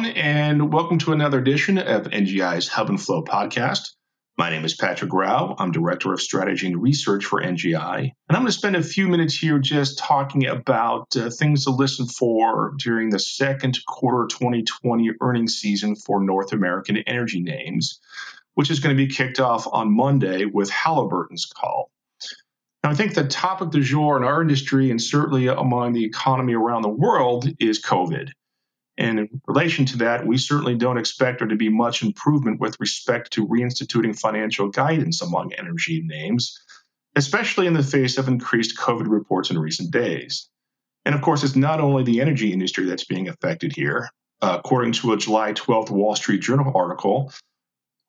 everyone, and welcome to another edition of NGI's Hub and Flow podcast. My name is Patrick Rao. I'm Director of Strategy and Research for NGI. And I'm going to spend a few minutes here just talking about uh, things to listen for during the second quarter 2020 earnings season for North American energy names, which is going to be kicked off on Monday with Halliburton's call. Now, I think the topic du jour in our industry and certainly among the economy around the world is COVID. And in relation to that, we certainly don't expect there to be much improvement with respect to reinstituting financial guidance among energy names, especially in the face of increased COVID reports in recent days. And of course, it's not only the energy industry that's being affected here. Uh, according to a July 12th Wall Street Journal article,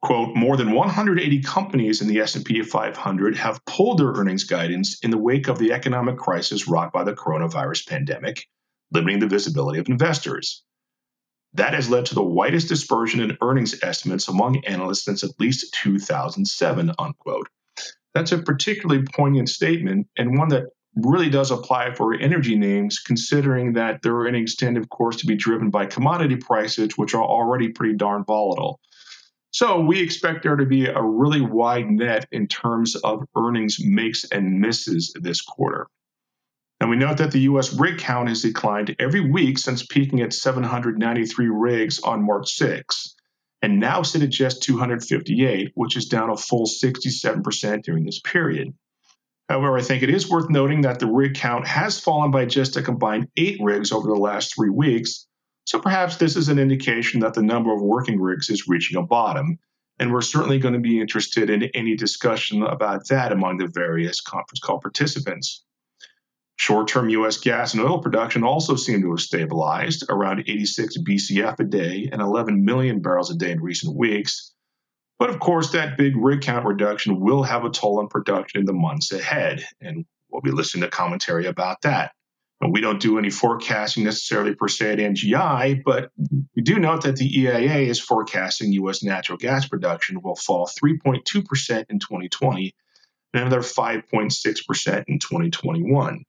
quote, more than 180 companies in the S&P 500 have pulled their earnings guidance in the wake of the economic crisis wrought by the coronavirus pandemic, limiting the visibility of investors. That has led to the widest dispersion in earnings estimates among analysts since at least 2007, unquote. That's a particularly poignant statement and one that really does apply for energy names, considering that their earnings tend, of course, to be driven by commodity prices, which are already pretty darn volatile. So we expect there to be a really wide net in terms of earnings makes and misses this quarter. And we note that the U.S. rig count has declined every week since peaking at 793 rigs on March 6, and now sit at just 258, which is down a full 67% during this period. However, I think it is worth noting that the rig count has fallen by just a combined eight rigs over the last three weeks, so perhaps this is an indication that the number of working rigs is reaching a bottom, and we're certainly going to be interested in any discussion about that among the various conference call participants. Short term U.S. gas and oil production also seemed to have stabilized around 86 BCF a day and 11 million barrels a day in recent weeks. But of course, that big rig count reduction will have a toll on production in the months ahead, and we'll be listening to commentary about that. And we don't do any forecasting necessarily per se at NGI, but we do note that the EIA is forecasting U.S. natural gas production will fall 3.2% in 2020 and another 5.6% in 2021.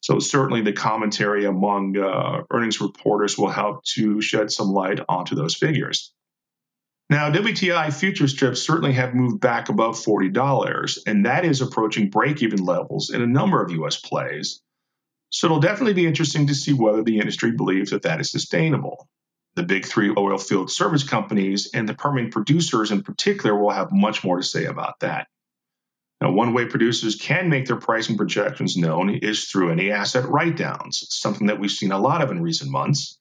So certainly the commentary among uh, earnings reporters will help to shed some light onto those figures. Now, WTI future strips certainly have moved back above $40, and that is approaching break even levels in a number of U.S. plays. So it'll definitely be interesting to see whether the industry believes that that is sustainable. The big three oil field service companies and the Permian producers in particular will have much more to say about that. Now, one way producers can make their pricing projections known is through any asset write downs, something that we've seen a lot of in recent months.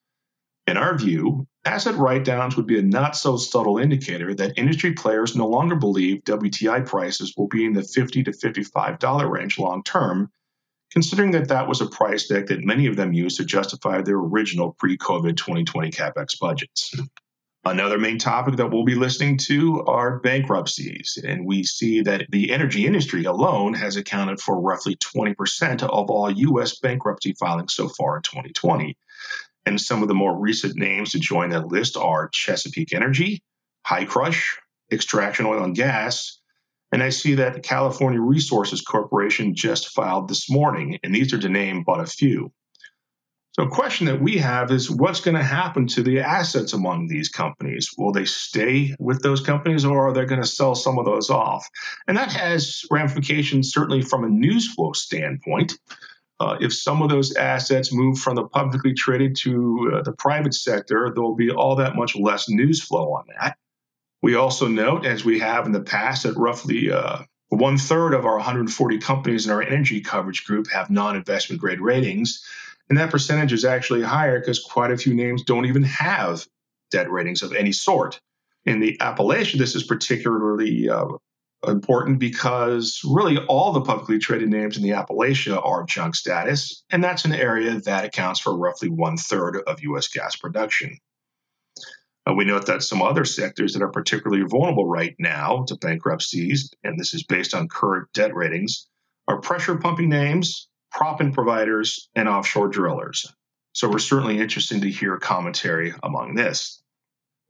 In our view, asset write downs would be a not so subtle indicator that industry players no longer believe WTI prices will be in the 50 to $55 range long term, considering that that was a price deck that many of them used to justify their original pre COVID 2020 capex budgets. Another main topic that we'll be listening to are bankruptcies. And we see that the energy industry alone has accounted for roughly 20% of all U.S. bankruptcy filings so far in 2020. And some of the more recent names to join that list are Chesapeake Energy, Hi-Crush, Extraction Oil and Gas, and I see that the California Resources Corporation just filed this morning, and these are to name but a few. So, a question that we have is what's going to happen to the assets among these companies? Will they stay with those companies or are they going to sell some of those off? And that has ramifications certainly from a news flow standpoint. Uh, if some of those assets move from the publicly traded to uh, the private sector, there will be all that much less news flow on that. We also note, as we have in the past, that roughly uh, one third of our 140 companies in our energy coverage group have non investment grade ratings. And that percentage is actually higher because quite a few names don't even have debt ratings of any sort. In the Appalachia, this is particularly uh, important because really all the publicly traded names in the Appalachia are junk status, and that's an area that accounts for roughly one third of U.S. gas production. Uh, we note that some other sectors that are particularly vulnerable right now to bankruptcies, and this is based on current debt ratings, are pressure pumping names, proppant providers, and offshore drillers. So we're certainly interested to hear commentary among this.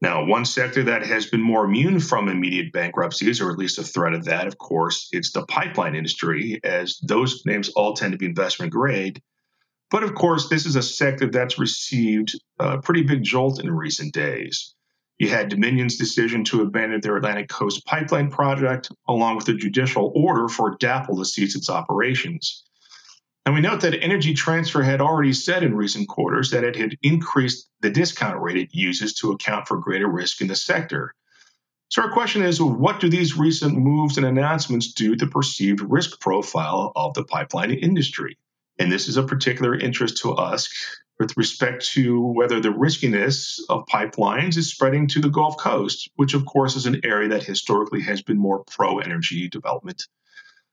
Now, one sector that has been more immune from immediate bankruptcies, or at least a threat of that, of course, it's the pipeline industry, as those names all tend to be investment grade. But of course, this is a sector that's received a pretty big jolt in recent days. You had Dominion's decision to abandon their Atlantic Coast pipeline project, along with a judicial order for DAPL to cease its operations. And we note that Energy Transfer had already said in recent quarters that it had increased the discount rate it uses to account for greater risk in the sector. So, our question is what do these recent moves and announcements do to the perceived risk profile of the pipeline industry? And this is of particular interest to us with respect to whether the riskiness of pipelines is spreading to the Gulf Coast, which, of course, is an area that historically has been more pro energy development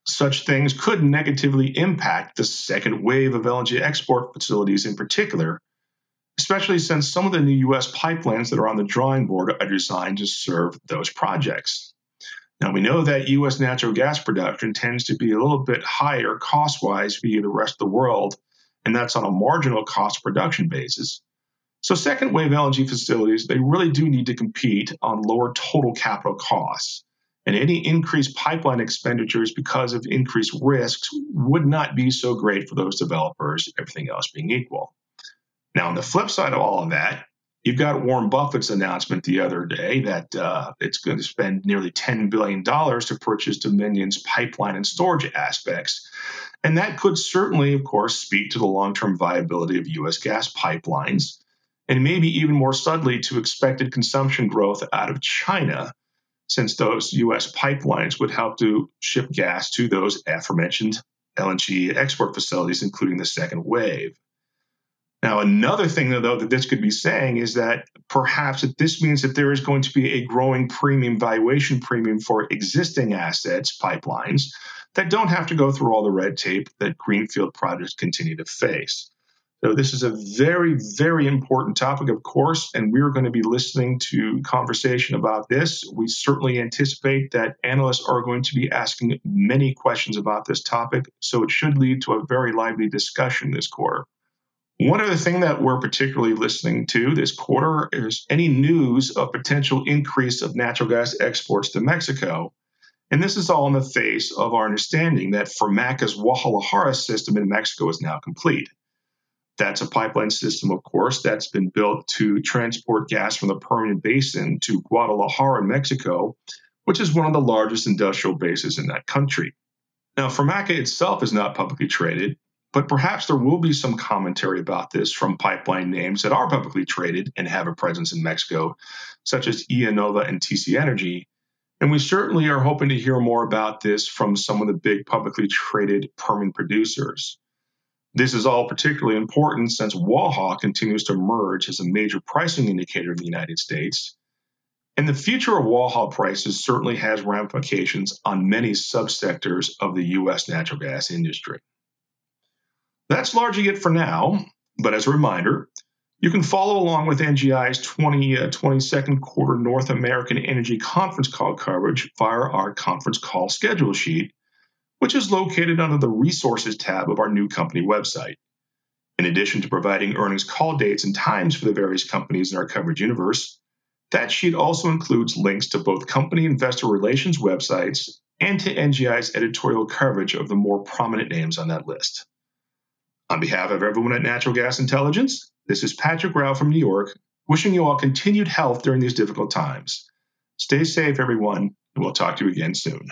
such things could negatively impact the second wave of LNG export facilities in particular, especially since some of the new US pipelines that are on the drawing board are designed to serve those projects. Now, we know that US natural gas production tends to be a little bit higher cost wise via the rest of the world, and that's on a marginal cost production basis. So, second wave LNG facilities, they really do need to compete on lower total capital costs and any increased pipeline expenditures because of increased risks would not be so great for those developers, everything else being equal. Now, on the flip side of all of that, you've got Warren Buffett's announcement the other day that uh, it's going to spend nearly $10 billion to purchase Dominion's pipeline and storage aspects. And that could certainly, of course, speak to the long term viability of U.S. gas pipelines, and maybe even more subtly to expected consumption growth out of China since those U.S. pipelines would help to ship gas to those aforementioned LNG export facilities, including the second wave. Now, another thing, though, that this could be saying is that perhaps that this means that there is going to be a growing premium valuation premium for existing assets, pipelines, that don't have to go through all the red tape that greenfield projects continue to face. So, this is a very, very important topic, of course, and we're going to be listening to conversation about this. We certainly anticipate that analysts are going to be asking many questions about this topic, so it should lead to a very lively discussion this quarter. One other thing that we're particularly listening to this quarter is any news of potential increase of natural gas exports to Mexico. And this is all in the face of our understanding that Fermaca's Guadalajara system in Mexico is now complete. That's a pipeline system, of course, that's been built to transport gas from the Permian Basin to Guadalajara in Mexico, which is one of the largest industrial bases in that country. Now, Fermaca itself is not publicly traded, but perhaps there will be some commentary about this from pipeline names that are publicly traded and have a presence in Mexico, such as IEnova and TC Energy. And we certainly are hoping to hear more about this from some of the big publicly traded Permian producers. This is all particularly important since Waha continues to emerge as a major pricing indicator in the United States. And the future of Waha prices certainly has ramifications on many subsectors of the U.S. natural gas industry. That's largely it for now, but as a reminder, you can follow along with NGI's 20, uh, 22nd quarter North American Energy Conference Call coverage via our conference call schedule sheet which is located under the Resources tab of our new company website. In addition to providing earnings call dates and times for the various companies in our coverage universe, that sheet also includes links to both company investor relations websites and to NGI's editorial coverage of the more prominent names on that list. On behalf of everyone at Natural Gas Intelligence, this is Patrick Rao from New York, wishing you all continued health during these difficult times. Stay safe, everyone, and we'll talk to you again soon.